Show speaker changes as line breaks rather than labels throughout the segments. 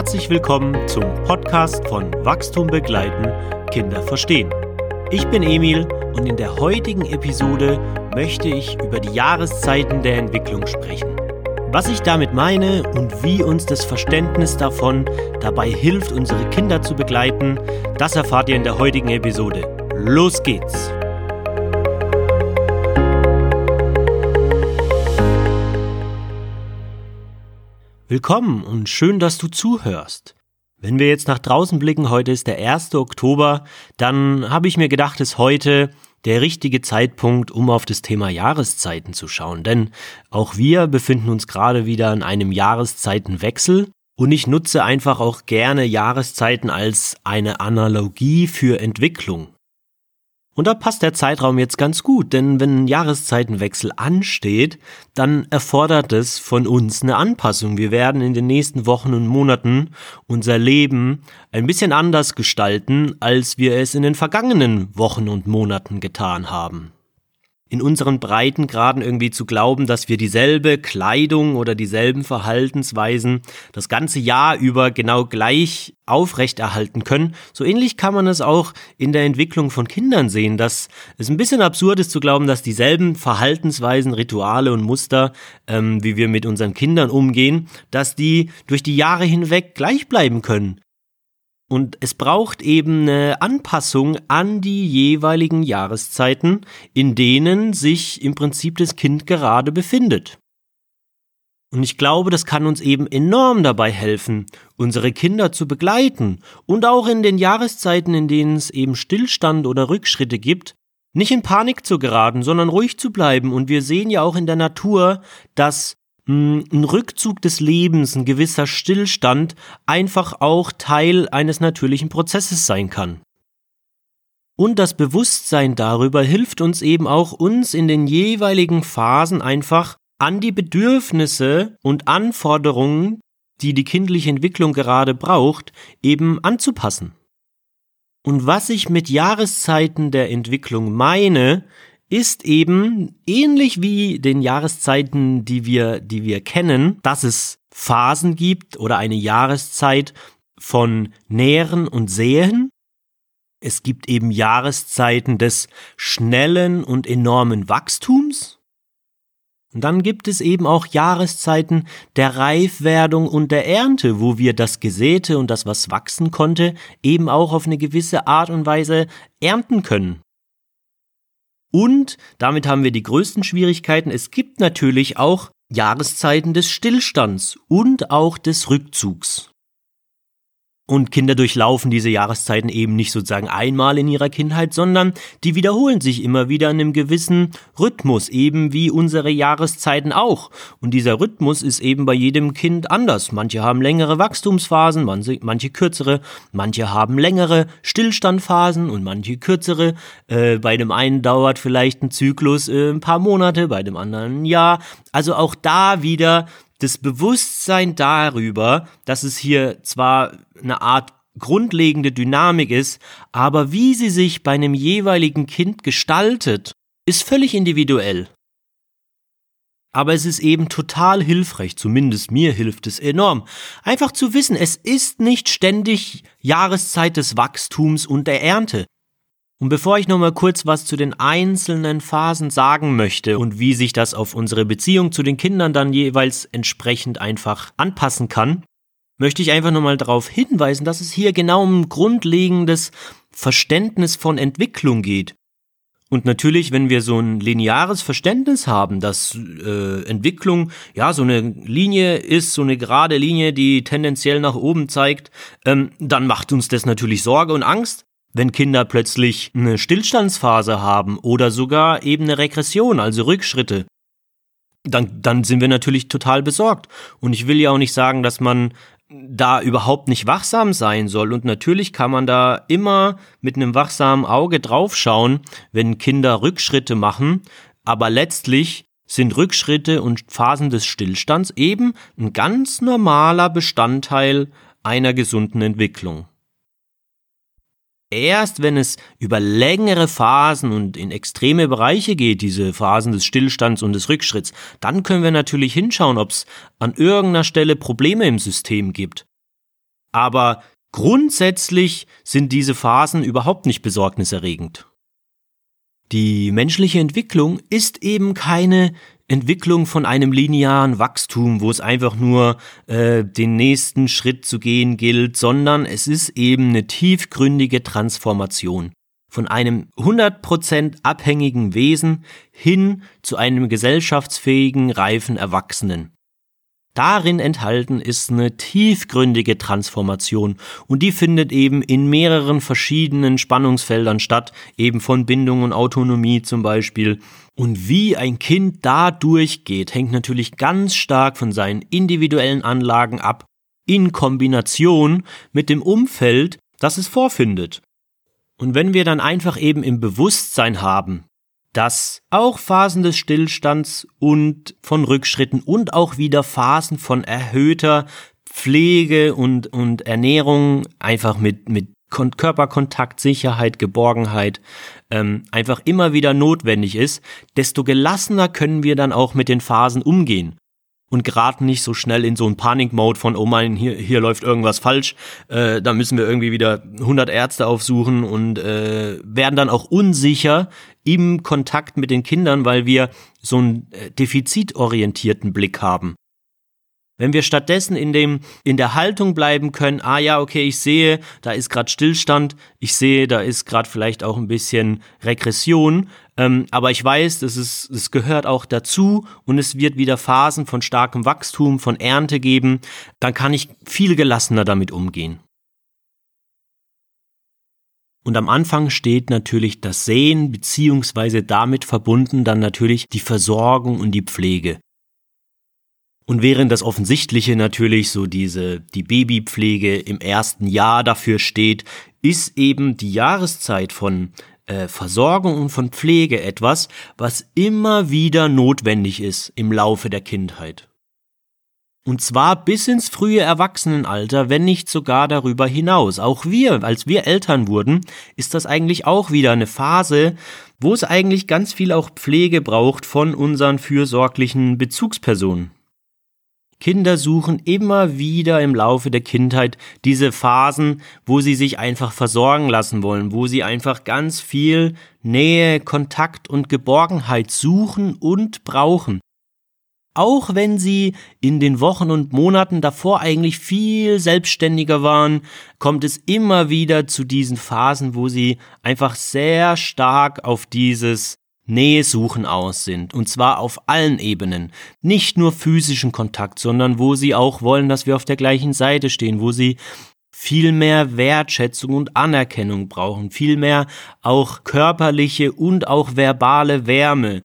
herzlich willkommen zum Podcast von Wachstum begleiten, Kinder verstehen. Ich bin Emil und in der heutigen Episode möchte ich über die Jahreszeiten der Entwicklung sprechen. Was ich damit meine und wie uns das Verständnis davon dabei hilft, unsere Kinder zu begleiten, das erfahrt ihr in der heutigen Episode. Los geht's! Willkommen und schön, dass du zuhörst. Wenn wir jetzt nach draußen blicken, heute ist der 1. Oktober, dann habe ich mir gedacht, ist heute der richtige Zeitpunkt, um auf das Thema Jahreszeiten zu schauen. Denn auch wir befinden uns gerade wieder in einem Jahreszeitenwechsel und ich nutze einfach auch gerne Jahreszeiten als eine Analogie für Entwicklung. Und da passt der Zeitraum jetzt ganz gut, denn wenn ein Jahreszeitenwechsel ansteht, dann erfordert es von uns eine Anpassung. Wir werden in den nächsten Wochen und Monaten unser Leben ein bisschen anders gestalten, als wir es in den vergangenen Wochen und Monaten getan haben in unseren Breitengraden irgendwie zu glauben, dass wir dieselbe Kleidung oder dieselben Verhaltensweisen das ganze Jahr über genau gleich aufrechterhalten können. So ähnlich kann man es auch in der Entwicklung von Kindern sehen, dass es ein bisschen absurd ist zu glauben, dass dieselben Verhaltensweisen, Rituale und Muster, ähm, wie wir mit unseren Kindern umgehen, dass die durch die Jahre hinweg gleich bleiben können. Und es braucht eben eine Anpassung an die jeweiligen Jahreszeiten, in denen sich im Prinzip das Kind gerade befindet. Und ich glaube, das kann uns eben enorm dabei helfen, unsere Kinder zu begleiten und auch in den Jahreszeiten, in denen es eben Stillstand oder Rückschritte gibt, nicht in Panik zu geraten, sondern ruhig zu bleiben. Und wir sehen ja auch in der Natur, dass ein Rückzug des Lebens, ein gewisser Stillstand einfach auch Teil eines natürlichen Prozesses sein kann. Und das Bewusstsein darüber hilft uns eben auch, uns in den jeweiligen Phasen einfach an die Bedürfnisse und Anforderungen, die die kindliche Entwicklung gerade braucht, eben anzupassen. Und was ich mit Jahreszeiten der Entwicklung meine, ist eben ähnlich wie den Jahreszeiten, die wir, die wir kennen, dass es Phasen gibt oder eine Jahreszeit von Nähren und Säen. Es gibt eben Jahreszeiten des schnellen und enormen Wachstums. Und dann gibt es eben auch Jahreszeiten der Reifwerdung und der Ernte, wo wir das Gesäte und das, was wachsen konnte, eben auch auf eine gewisse Art und Weise ernten können. Und damit haben wir die größten Schwierigkeiten. Es gibt natürlich auch Jahreszeiten des Stillstands und auch des Rückzugs. Und Kinder durchlaufen diese Jahreszeiten eben nicht sozusagen einmal in ihrer Kindheit, sondern die wiederholen sich immer wieder in einem gewissen Rhythmus, eben wie unsere Jahreszeiten auch. Und dieser Rhythmus ist eben bei jedem Kind anders. Manche haben längere Wachstumsphasen, manche, manche kürzere, manche haben längere Stillstandphasen und manche kürzere. Äh, bei dem einen dauert vielleicht ein Zyklus äh, ein paar Monate, bei dem anderen ein Jahr. Also auch da wieder das Bewusstsein darüber, dass es hier zwar eine Art grundlegende Dynamik ist, aber wie sie sich bei einem jeweiligen Kind gestaltet, ist völlig individuell. Aber es ist eben total hilfreich, zumindest mir hilft es enorm, einfach zu wissen, es ist nicht ständig Jahreszeit des Wachstums und der Ernte. Und bevor ich nochmal kurz was zu den einzelnen Phasen sagen möchte und wie sich das auf unsere Beziehung zu den Kindern dann jeweils entsprechend einfach anpassen kann, möchte ich einfach nochmal darauf hinweisen, dass es hier genau um grundlegendes Verständnis von Entwicklung geht. Und natürlich, wenn wir so ein lineares Verständnis haben, dass äh, Entwicklung ja so eine Linie ist, so eine gerade Linie, die tendenziell nach oben zeigt, ähm, dann macht uns das natürlich Sorge und Angst wenn Kinder plötzlich eine Stillstandsphase haben oder sogar eben eine Regression, also Rückschritte, dann, dann sind wir natürlich total besorgt. Und ich will ja auch nicht sagen, dass man da überhaupt nicht wachsam sein soll. Und natürlich kann man da immer mit einem wachsamen Auge draufschauen, wenn Kinder Rückschritte machen. Aber letztlich sind Rückschritte und Phasen des Stillstands eben ein ganz normaler Bestandteil einer gesunden Entwicklung. Erst wenn es über längere Phasen und in extreme Bereiche geht, diese Phasen des Stillstands und des Rückschritts, dann können wir natürlich hinschauen, ob es an irgendeiner Stelle Probleme im System gibt. Aber grundsätzlich sind diese Phasen überhaupt nicht besorgniserregend. Die menschliche Entwicklung ist eben keine Entwicklung von einem linearen Wachstum, wo es einfach nur äh, den nächsten Schritt zu gehen gilt, sondern es ist eben eine tiefgründige Transformation von einem 100% abhängigen Wesen hin zu einem gesellschaftsfähigen, reifen Erwachsenen. Darin enthalten ist eine tiefgründige Transformation und die findet eben in mehreren verschiedenen Spannungsfeldern statt, eben von Bindung und Autonomie zum Beispiel. Und wie ein Kind da durchgeht, hängt natürlich ganz stark von seinen individuellen Anlagen ab, in Kombination mit dem Umfeld, das es vorfindet. Und wenn wir dann einfach eben im Bewusstsein haben, dass auch Phasen des Stillstands und von Rückschritten und auch wieder Phasen von erhöhter Pflege und, und Ernährung einfach mit, mit Körperkontakt, Sicherheit, Geborgenheit ähm, einfach immer wieder notwendig ist, desto gelassener können wir dann auch mit den Phasen umgehen und geraten nicht so schnell in so einen Panikmode von, oh mein, hier, hier läuft irgendwas falsch, äh, da müssen wir irgendwie wieder 100 Ärzte aufsuchen und äh, werden dann auch unsicher im Kontakt mit den Kindern, weil wir so einen äh, defizitorientierten Blick haben. Wenn wir stattdessen in dem in der Haltung bleiben können, ah ja, okay, ich sehe, da ist gerade Stillstand, ich sehe, da ist gerade vielleicht auch ein bisschen Regression, ähm, aber ich weiß, das ist es gehört auch dazu und es wird wieder Phasen von starkem Wachstum, von Ernte geben, dann kann ich viel gelassener damit umgehen. Und am Anfang steht natürlich das Sehen, beziehungsweise damit verbunden dann natürlich die Versorgung und die Pflege. Und während das Offensichtliche natürlich so diese, die Babypflege im ersten Jahr dafür steht, ist eben die Jahreszeit von äh, Versorgung und von Pflege etwas, was immer wieder notwendig ist im Laufe der Kindheit. Und zwar bis ins frühe Erwachsenenalter, wenn nicht sogar darüber hinaus. Auch wir, als wir Eltern wurden, ist das eigentlich auch wieder eine Phase, wo es eigentlich ganz viel auch Pflege braucht von unseren fürsorglichen Bezugspersonen. Kinder suchen immer wieder im Laufe der Kindheit diese Phasen, wo sie sich einfach versorgen lassen wollen, wo sie einfach ganz viel Nähe, Kontakt und Geborgenheit suchen und brauchen. Auch wenn sie in den Wochen und Monaten davor eigentlich viel selbstständiger waren, kommt es immer wieder zu diesen Phasen, wo sie einfach sehr stark auf dieses Nähe suchen aus sind, und zwar auf allen Ebenen, nicht nur physischen Kontakt, sondern wo sie auch wollen, dass wir auf der gleichen Seite stehen, wo sie viel mehr Wertschätzung und Anerkennung brauchen, viel mehr auch körperliche und auch verbale Wärme.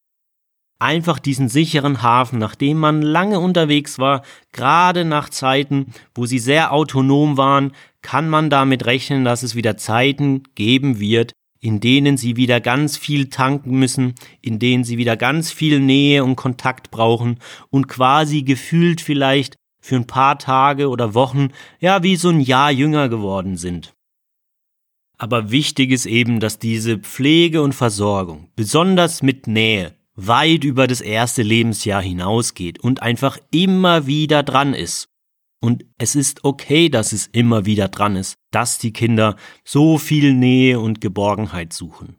Einfach diesen sicheren Hafen, nachdem man lange unterwegs war, gerade nach Zeiten, wo sie sehr autonom waren, kann man damit rechnen, dass es wieder Zeiten geben wird, in denen sie wieder ganz viel tanken müssen, in denen sie wieder ganz viel Nähe und Kontakt brauchen und quasi gefühlt vielleicht für ein paar Tage oder Wochen, ja, wie so ein Jahr jünger geworden sind. Aber wichtig ist eben, dass diese Pflege und Versorgung, besonders mit Nähe, weit über das erste Lebensjahr hinausgeht und einfach immer wieder dran ist und es ist okay, dass es immer wieder dran ist, dass die Kinder so viel Nähe und Geborgenheit suchen.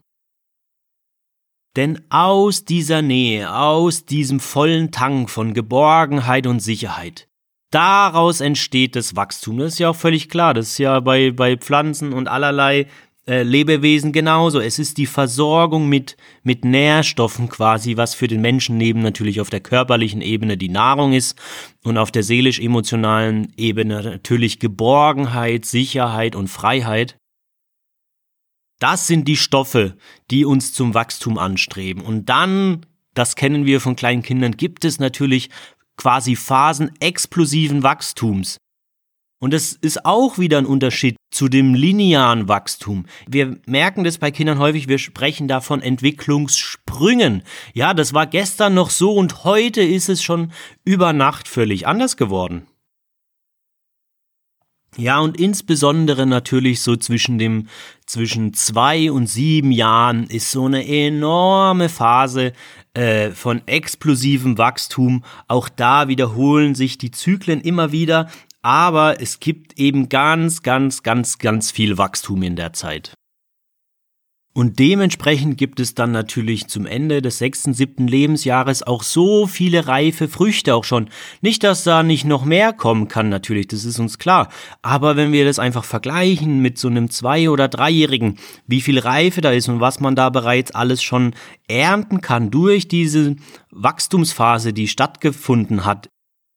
Denn aus dieser Nähe, aus diesem vollen Tank von Geborgenheit und Sicherheit, daraus entsteht das Wachstum. Das ist ja auch völlig klar. Das ist ja bei, bei Pflanzen und allerlei äh, Lebewesen genauso. Es ist die Versorgung mit, mit Nährstoffen quasi, was für den Menschen neben natürlich auf der körperlichen Ebene die Nahrung ist und auf der seelisch-emotionalen Ebene natürlich Geborgenheit, Sicherheit und Freiheit. Das sind die Stoffe, die uns zum Wachstum anstreben. Und dann, das kennen wir von kleinen Kindern, gibt es natürlich quasi Phasen explosiven Wachstums. Und das ist auch wieder ein Unterschied zu dem linearen Wachstum. Wir merken das bei Kindern häufig, wir sprechen da von Entwicklungssprüngen. Ja, das war gestern noch so und heute ist es schon über Nacht völlig anders geworden. Ja, und insbesondere natürlich so zwischen dem, zwischen zwei und sieben Jahren ist so eine enorme Phase äh, von explosivem Wachstum. Auch da wiederholen sich die Zyklen immer wieder aber es gibt eben ganz, ganz, ganz, ganz viel Wachstum in der Zeit. Und dementsprechend gibt es dann natürlich zum Ende des sechsten, siebten Lebensjahres auch so viele reife Früchte auch schon. Nicht, dass da nicht noch mehr kommen kann, natürlich, das ist uns klar. Aber wenn wir das einfach vergleichen mit so einem Zwei- oder Dreijährigen, wie viel Reife da ist und was man da bereits alles schon ernten kann durch diese Wachstumsphase, die stattgefunden hat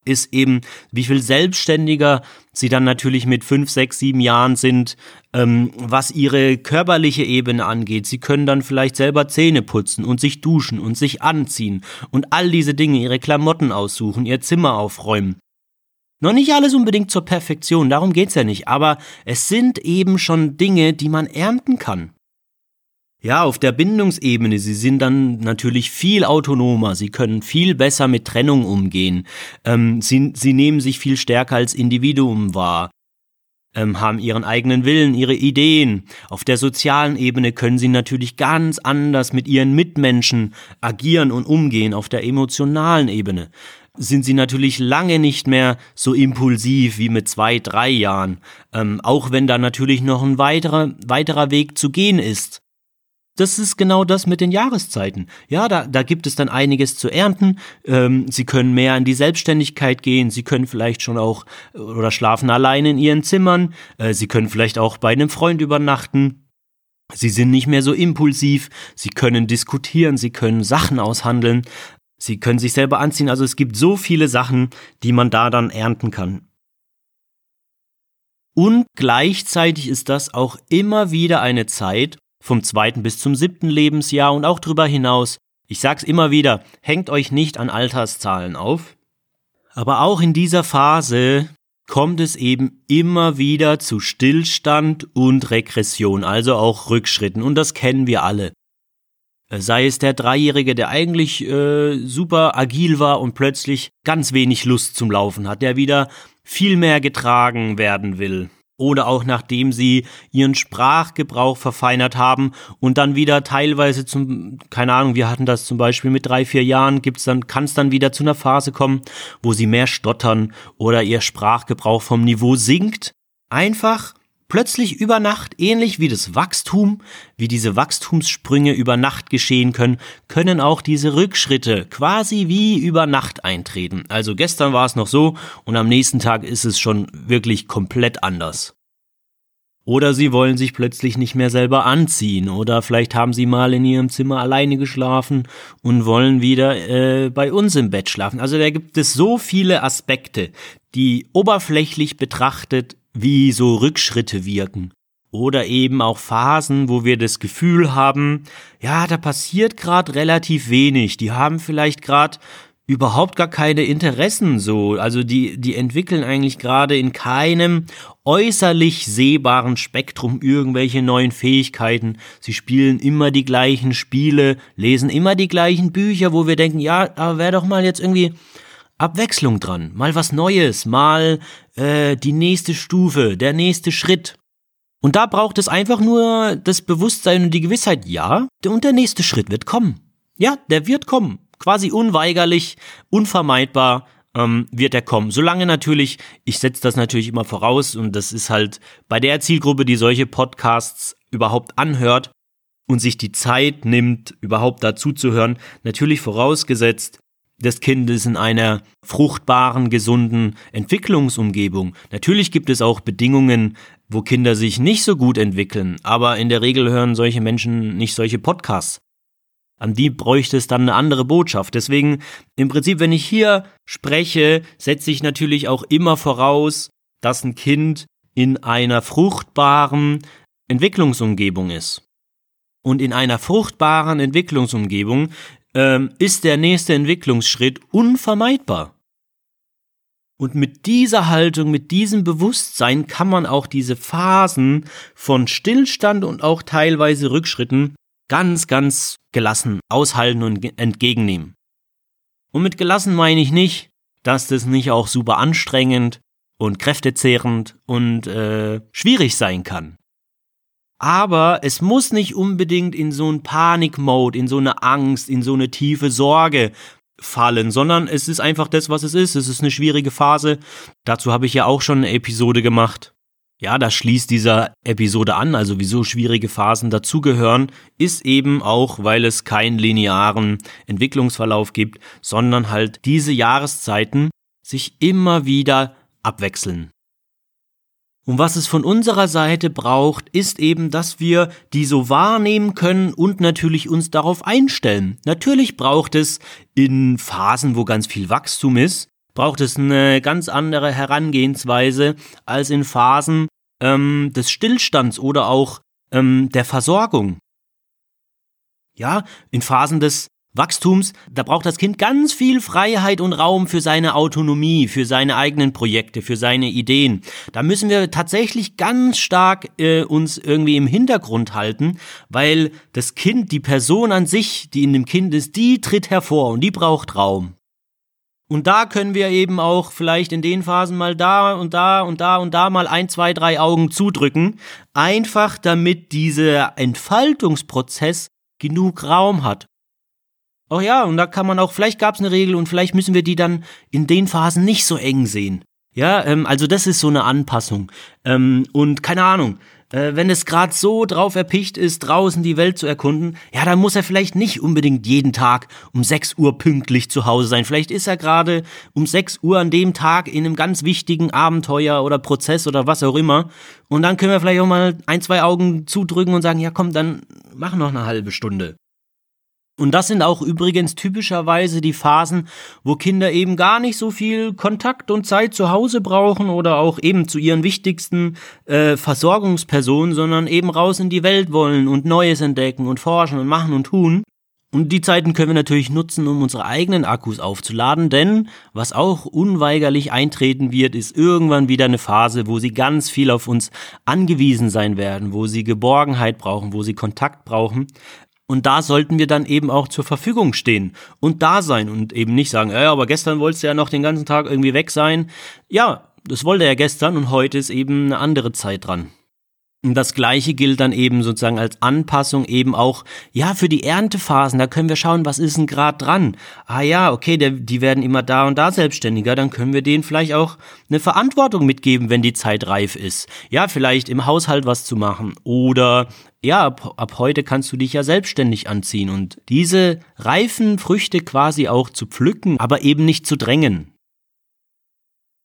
ist eben, wie viel selbstständiger sie dann natürlich mit fünf, sechs, sieben Jahren sind, ähm, was ihre körperliche Ebene angeht. Sie können dann vielleicht selber Zähne putzen und sich duschen und sich anziehen und all diese Dinge, ihre Klamotten aussuchen, ihr Zimmer aufräumen. Noch nicht alles unbedingt zur Perfektion, darum geht's ja nicht, aber es sind eben schon Dinge, die man ernten kann. Ja, auf der Bindungsebene, sie sind dann natürlich viel autonomer, sie können viel besser mit Trennung umgehen, ähm, sie, sie nehmen sich viel stärker als Individuum wahr, ähm, haben ihren eigenen Willen, ihre Ideen. Auf der sozialen Ebene können sie natürlich ganz anders mit ihren Mitmenschen agieren und umgehen. Auf der emotionalen Ebene sind sie natürlich lange nicht mehr so impulsiv wie mit zwei, drei Jahren, ähm, auch wenn da natürlich noch ein weiterer, weiterer Weg zu gehen ist das ist genau das mit den Jahreszeiten. Ja, da, da gibt es dann einiges zu ernten. Ähm, sie können mehr in die Selbstständigkeit gehen. Sie können vielleicht schon auch oder schlafen alleine in ihren Zimmern. Äh, sie können vielleicht auch bei einem Freund übernachten. Sie sind nicht mehr so impulsiv. Sie können diskutieren. Sie können Sachen aushandeln. Sie können sich selber anziehen. Also es gibt so viele Sachen, die man da dann ernten kann. Und gleichzeitig ist das auch immer wieder eine Zeit, vom zweiten bis zum siebten Lebensjahr und auch darüber hinaus. Ich sag's immer wieder, hängt euch nicht an Alterszahlen auf. Aber auch in dieser Phase kommt es eben immer wieder zu Stillstand und Regression, also auch Rückschritten, und das kennen wir alle. Sei es der Dreijährige, der eigentlich äh, super agil war und plötzlich ganz wenig Lust zum Laufen hat, der wieder viel mehr getragen werden will oder auch nachdem sie ihren Sprachgebrauch verfeinert haben und dann wieder teilweise zum, keine Ahnung, wir hatten das zum Beispiel mit drei, vier Jahren, gibt's dann, kann es dann wieder zu einer Phase kommen, wo sie mehr stottern oder ihr Sprachgebrauch vom Niveau sinkt. Einfach plötzlich über Nacht, ähnlich wie das Wachstum, wie diese Wachstumssprünge über Nacht geschehen können, können auch diese Rückschritte quasi wie über Nacht eintreten. Also gestern war es noch so und am nächsten Tag ist es schon wirklich komplett anders. Oder sie wollen sich plötzlich nicht mehr selber anziehen. Oder vielleicht haben sie mal in ihrem Zimmer alleine geschlafen und wollen wieder äh, bei uns im Bett schlafen. Also da gibt es so viele Aspekte, die oberflächlich betrachtet wie so Rückschritte wirken. Oder eben auch Phasen, wo wir das Gefühl haben, ja, da passiert gerade relativ wenig. Die haben vielleicht gerade überhaupt gar keine Interessen so. Also die, die entwickeln eigentlich gerade in keinem äußerlich sehbaren Spektrum irgendwelche neuen Fähigkeiten. Sie spielen immer die gleichen Spiele, lesen immer die gleichen Bücher, wo wir denken, ja, aber wäre doch mal jetzt irgendwie Abwechslung dran, mal was Neues, mal äh, die nächste Stufe, der nächste Schritt. Und da braucht es einfach nur das Bewusstsein und die Gewissheit, ja, und der nächste Schritt wird kommen. Ja, der wird kommen. Quasi unweigerlich, unvermeidbar ähm, wird er kommen. Solange natürlich, ich setze das natürlich immer voraus und das ist halt bei der Zielgruppe, die solche Podcasts überhaupt anhört und sich die Zeit nimmt, überhaupt dazu zu hören, natürlich vorausgesetzt, des Kindes in einer fruchtbaren, gesunden Entwicklungsumgebung. Natürlich gibt es auch Bedingungen, wo Kinder sich nicht so gut entwickeln, aber in der Regel hören solche Menschen nicht solche Podcasts. An die bräuchte es dann eine andere Botschaft. Deswegen, im Prinzip, wenn ich hier spreche, setze ich natürlich auch immer voraus, dass ein Kind in einer fruchtbaren Entwicklungsumgebung ist. Und in einer fruchtbaren Entwicklungsumgebung ähm, ist der nächste Entwicklungsschritt unvermeidbar. Und mit dieser Haltung, mit diesem Bewusstsein kann man auch diese Phasen von Stillstand und auch teilweise Rückschritten ganz, ganz gelassen aushalten und entgegennehmen. Und mit gelassen meine ich nicht, dass das nicht auch super anstrengend und kräftezehrend und äh, schwierig sein kann. Aber es muss nicht unbedingt in so einen Panikmode, in so eine Angst, in so eine tiefe Sorge fallen, sondern es ist einfach das, was es ist. Es ist eine schwierige Phase. Dazu habe ich ja auch schon eine Episode gemacht. Ja, das schließt dieser Episode an, also wieso schwierige Phasen dazugehören, ist eben auch, weil es keinen linearen Entwicklungsverlauf gibt, sondern halt diese Jahreszeiten sich immer wieder abwechseln. Und was es von unserer Seite braucht, ist eben, dass wir die so wahrnehmen können und natürlich uns darauf einstellen. Natürlich braucht es in Phasen, wo ganz viel Wachstum ist, braucht es eine ganz andere Herangehensweise als in Phasen ähm, des Stillstands oder auch ähm, der Versorgung. Ja, in Phasen des Wachstums, da braucht das Kind ganz viel Freiheit und Raum für seine Autonomie, für seine eigenen Projekte, für seine Ideen. Da müssen wir tatsächlich ganz stark äh, uns irgendwie im Hintergrund halten, weil das Kind, die Person an sich, die in dem Kind ist, die tritt hervor und die braucht Raum. Und da können wir eben auch vielleicht in den Phasen mal da und da und da und da mal ein, zwei, drei Augen zudrücken, einfach damit dieser Entfaltungsprozess genug Raum hat. Oh ja, und da kann man auch, vielleicht gab es eine Regel und vielleicht müssen wir die dann in den Phasen nicht so eng sehen. Ja, ähm, also das ist so eine Anpassung. Ähm, und keine Ahnung, äh, wenn es gerade so drauf erpicht ist, draußen die Welt zu erkunden, ja, dann muss er vielleicht nicht unbedingt jeden Tag um 6 Uhr pünktlich zu Hause sein. Vielleicht ist er gerade um 6 Uhr an dem Tag in einem ganz wichtigen Abenteuer oder Prozess oder was auch immer. Und dann können wir vielleicht auch mal ein, zwei Augen zudrücken und sagen, ja komm, dann mach noch eine halbe Stunde. Und das sind auch übrigens typischerweise die Phasen, wo Kinder eben gar nicht so viel Kontakt und Zeit zu Hause brauchen oder auch eben zu ihren wichtigsten äh, Versorgungspersonen, sondern eben raus in die Welt wollen und Neues entdecken und forschen und machen und tun. Und die Zeiten können wir natürlich nutzen, um unsere eigenen Akkus aufzuladen, denn was auch unweigerlich eintreten wird, ist irgendwann wieder eine Phase, wo sie ganz viel auf uns angewiesen sein werden, wo sie Geborgenheit brauchen, wo sie Kontakt brauchen. Und da sollten wir dann eben auch zur Verfügung stehen und da sein und eben nicht sagen, ja, aber gestern wolltest du ja noch den ganzen Tag irgendwie weg sein. Ja, das wollte er gestern und heute ist eben eine andere Zeit dran. Und das gleiche gilt dann eben sozusagen als Anpassung eben auch, ja, für die Erntephasen, da können wir schauen, was ist denn gerade dran? Ah ja, okay, der, die werden immer da und da selbstständiger, dann können wir denen vielleicht auch eine Verantwortung mitgeben, wenn die Zeit reif ist. Ja, vielleicht im Haushalt was zu machen oder ja, ab, ab heute kannst du dich ja selbstständig anziehen und diese reifen Früchte quasi auch zu pflücken, aber eben nicht zu drängen.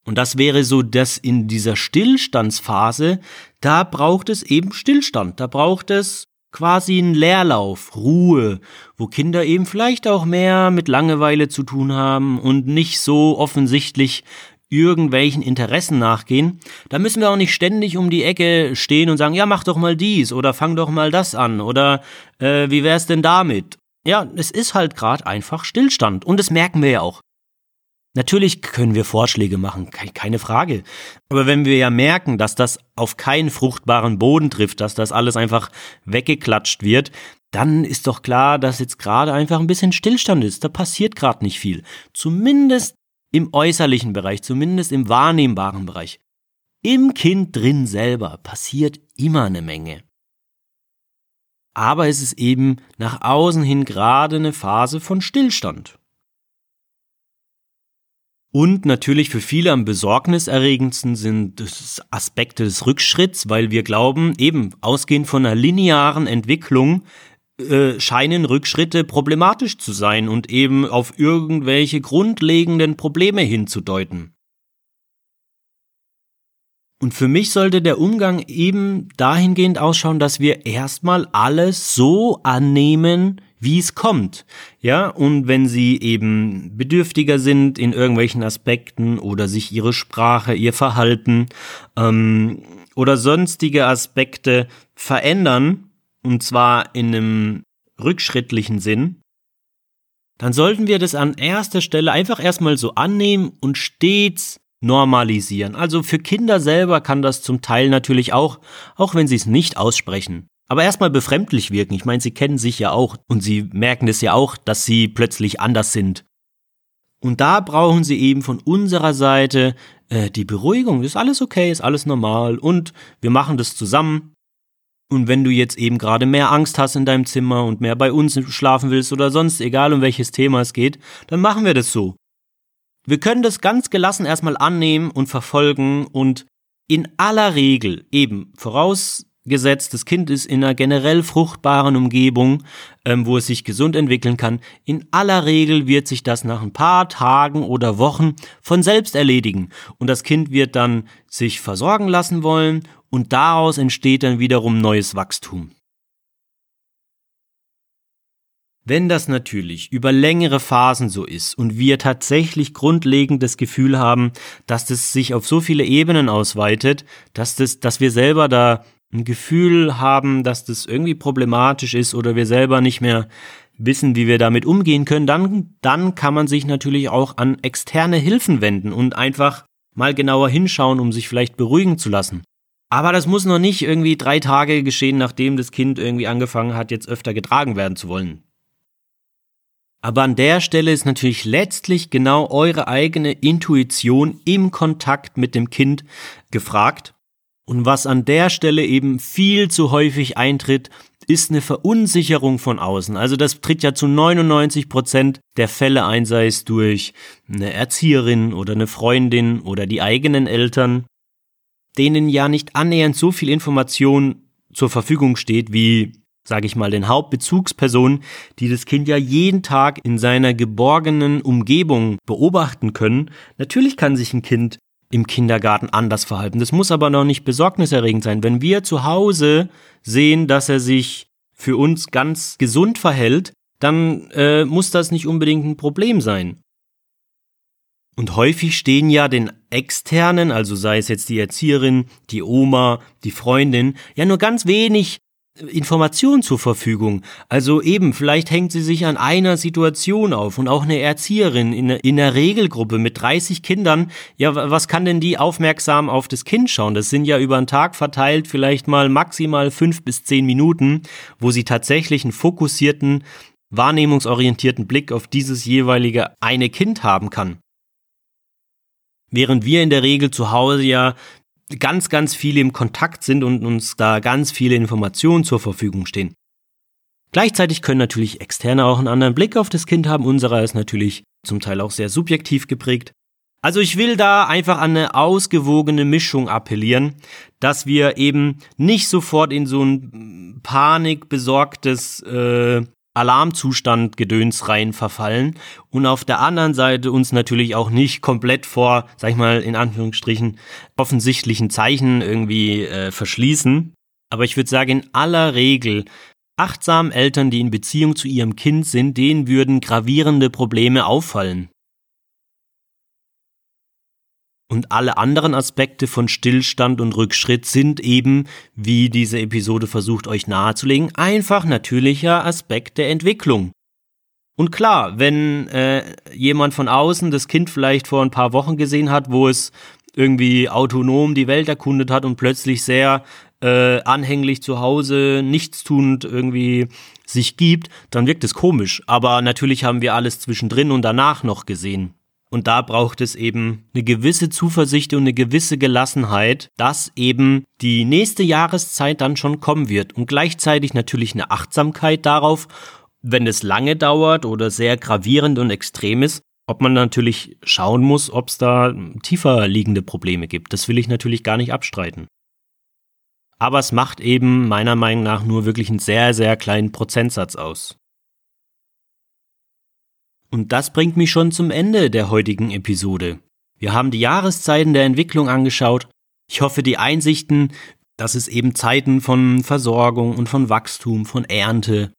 Und das wäre so, dass in dieser Stillstandsphase, da braucht es eben Stillstand, da braucht es quasi einen Leerlauf, Ruhe, wo Kinder eben vielleicht auch mehr mit Langeweile zu tun haben und nicht so offensichtlich irgendwelchen Interessen nachgehen, da müssen wir auch nicht ständig um die Ecke stehen und sagen, ja, mach doch mal dies oder fang doch mal das an oder äh, wie wär's denn damit? Ja, es ist halt gerade einfach Stillstand und das merken wir ja auch. Natürlich können wir Vorschläge machen, keine Frage. Aber wenn wir ja merken, dass das auf keinen fruchtbaren Boden trifft, dass das alles einfach weggeklatscht wird, dann ist doch klar, dass jetzt gerade einfach ein bisschen Stillstand ist. Da passiert gerade nicht viel. Zumindest im äußerlichen Bereich, zumindest im wahrnehmbaren Bereich. Im Kind drin selber passiert immer eine Menge. Aber es ist eben nach außen hin gerade eine Phase von Stillstand. Und natürlich für viele am besorgniserregendsten sind Aspekte des Rückschritts, weil wir glauben, eben ausgehend von einer linearen Entwicklung äh, scheinen Rückschritte problematisch zu sein und eben auf irgendwelche grundlegenden Probleme hinzudeuten. Und für mich sollte der Umgang eben dahingehend ausschauen, dass wir erstmal alles so annehmen, wie es kommt. Ja, und wenn sie eben bedürftiger sind in irgendwelchen Aspekten oder sich ihre Sprache, ihr Verhalten ähm, oder sonstige Aspekte verändern, und zwar in einem rückschrittlichen Sinn, dann sollten wir das an erster Stelle einfach erstmal so annehmen und stets normalisieren. Also für Kinder selber kann das zum Teil natürlich auch, auch wenn sie es nicht aussprechen, aber erstmal befremdlich wirken. Ich meine, sie kennen sich ja auch und sie merken es ja auch, dass sie plötzlich anders sind. Und da brauchen sie eben von unserer Seite äh, die Beruhigung. Ist alles okay, ist alles normal und wir machen das zusammen. Und wenn du jetzt eben gerade mehr Angst hast in deinem Zimmer und mehr bei uns schlafen willst oder sonst, egal um welches Thema es geht, dann machen wir das so. Wir können das ganz gelassen erstmal annehmen und verfolgen und in aller Regel eben vorausgesetzt, das Kind ist in einer generell fruchtbaren Umgebung, ähm, wo es sich gesund entwickeln kann, in aller Regel wird sich das nach ein paar Tagen oder Wochen von selbst erledigen. Und das Kind wird dann sich versorgen lassen wollen und daraus entsteht dann wiederum neues Wachstum. Wenn das natürlich über längere Phasen so ist und wir tatsächlich grundlegend das Gefühl haben, dass das sich auf so viele Ebenen ausweitet, dass das, dass wir selber da ein Gefühl haben, dass das irgendwie problematisch ist oder wir selber nicht mehr wissen, wie wir damit umgehen können, dann, dann kann man sich natürlich auch an externe Hilfen wenden und einfach mal genauer hinschauen, um sich vielleicht beruhigen zu lassen. Aber das muss noch nicht irgendwie drei Tage geschehen, nachdem das Kind irgendwie angefangen hat, jetzt öfter getragen werden zu wollen. Aber an der Stelle ist natürlich letztlich genau eure eigene Intuition im Kontakt mit dem Kind gefragt. Und was an der Stelle eben viel zu häufig eintritt, ist eine Verunsicherung von außen. Also das tritt ja zu 99 Prozent der Fälle ein, sei es durch eine Erzieherin oder eine Freundin oder die eigenen Eltern, denen ja nicht annähernd so viel Information zur Verfügung steht wie sage ich mal, den Hauptbezugspersonen, die das Kind ja jeden Tag in seiner geborgenen Umgebung beobachten können. Natürlich kann sich ein Kind im Kindergarten anders verhalten. Das muss aber noch nicht besorgniserregend sein. Wenn wir zu Hause sehen, dass er sich für uns ganz gesund verhält, dann äh, muss das nicht unbedingt ein Problem sein. Und häufig stehen ja den Externen, also sei es jetzt die Erzieherin, die Oma, die Freundin, ja nur ganz wenig Informationen zur Verfügung. Also eben, vielleicht hängt sie sich an einer Situation auf und auch eine Erzieherin in, in einer Regelgruppe mit 30 Kindern. Ja, was kann denn die aufmerksam auf das Kind schauen? Das sind ja über den Tag verteilt vielleicht mal maximal fünf bis zehn Minuten, wo sie tatsächlich einen fokussierten, wahrnehmungsorientierten Blick auf dieses jeweilige eine Kind haben kann. Während wir in der Regel zu Hause ja ganz, ganz viele im Kontakt sind und uns da ganz viele Informationen zur Verfügung stehen. Gleichzeitig können natürlich Externe auch einen anderen Blick auf das Kind haben. Unserer ist natürlich zum Teil auch sehr subjektiv geprägt. Also ich will da einfach an eine ausgewogene Mischung appellieren, dass wir eben nicht sofort in so ein panikbesorgtes äh, Alarmzustand Gedöns rein verfallen und auf der anderen Seite uns natürlich auch nicht komplett vor, sag ich mal, in Anführungsstrichen offensichtlichen Zeichen irgendwie äh, verschließen. Aber ich würde sagen, in aller Regel achtsam Eltern, die in Beziehung zu ihrem Kind sind, denen würden gravierende Probleme auffallen. Und alle anderen Aspekte von Stillstand und Rückschritt sind eben, wie diese Episode versucht euch nahezulegen, einfach natürlicher Aspekt der Entwicklung. Und klar, wenn äh, jemand von außen das Kind vielleicht vor ein paar Wochen gesehen hat, wo es irgendwie autonom die Welt erkundet hat und plötzlich sehr äh, anhänglich zu Hause, nichtstuend irgendwie sich gibt, dann wirkt es komisch. Aber natürlich haben wir alles zwischendrin und danach noch gesehen. Und da braucht es eben eine gewisse Zuversicht und eine gewisse Gelassenheit, dass eben die nächste Jahreszeit dann schon kommen wird. Und gleichzeitig natürlich eine Achtsamkeit darauf, wenn es lange dauert oder sehr gravierend und extrem ist, ob man natürlich schauen muss, ob es da tiefer liegende Probleme gibt. Das will ich natürlich gar nicht abstreiten. Aber es macht eben meiner Meinung nach nur wirklich einen sehr, sehr kleinen Prozentsatz aus. Und das bringt mich schon zum Ende der heutigen Episode. Wir haben die Jahreszeiten der Entwicklung angeschaut. Ich hoffe, die Einsichten, dass es eben Zeiten von Versorgung und von Wachstum, von Ernte,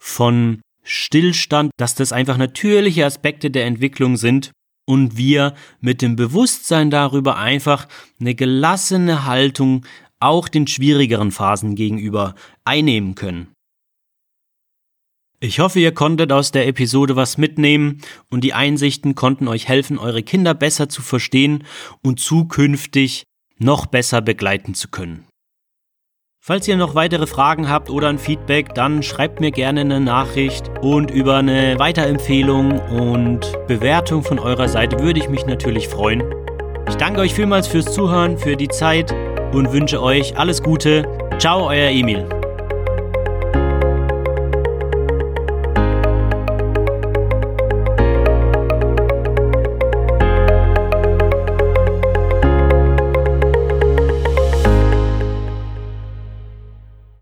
von Stillstand, dass das einfach natürliche Aspekte der Entwicklung sind und wir mit dem Bewusstsein darüber einfach eine gelassene Haltung auch den schwierigeren Phasen gegenüber einnehmen können. Ich hoffe, ihr konntet aus der Episode was mitnehmen und die Einsichten konnten euch helfen, eure Kinder besser zu verstehen und zukünftig noch besser begleiten zu können. Falls ihr noch weitere Fragen habt oder ein Feedback, dann schreibt mir gerne eine Nachricht und über eine Weiterempfehlung und Bewertung von eurer Seite würde ich mich natürlich freuen. Ich danke euch vielmals fürs Zuhören, für die Zeit und wünsche euch alles Gute Ciao, euer Emil.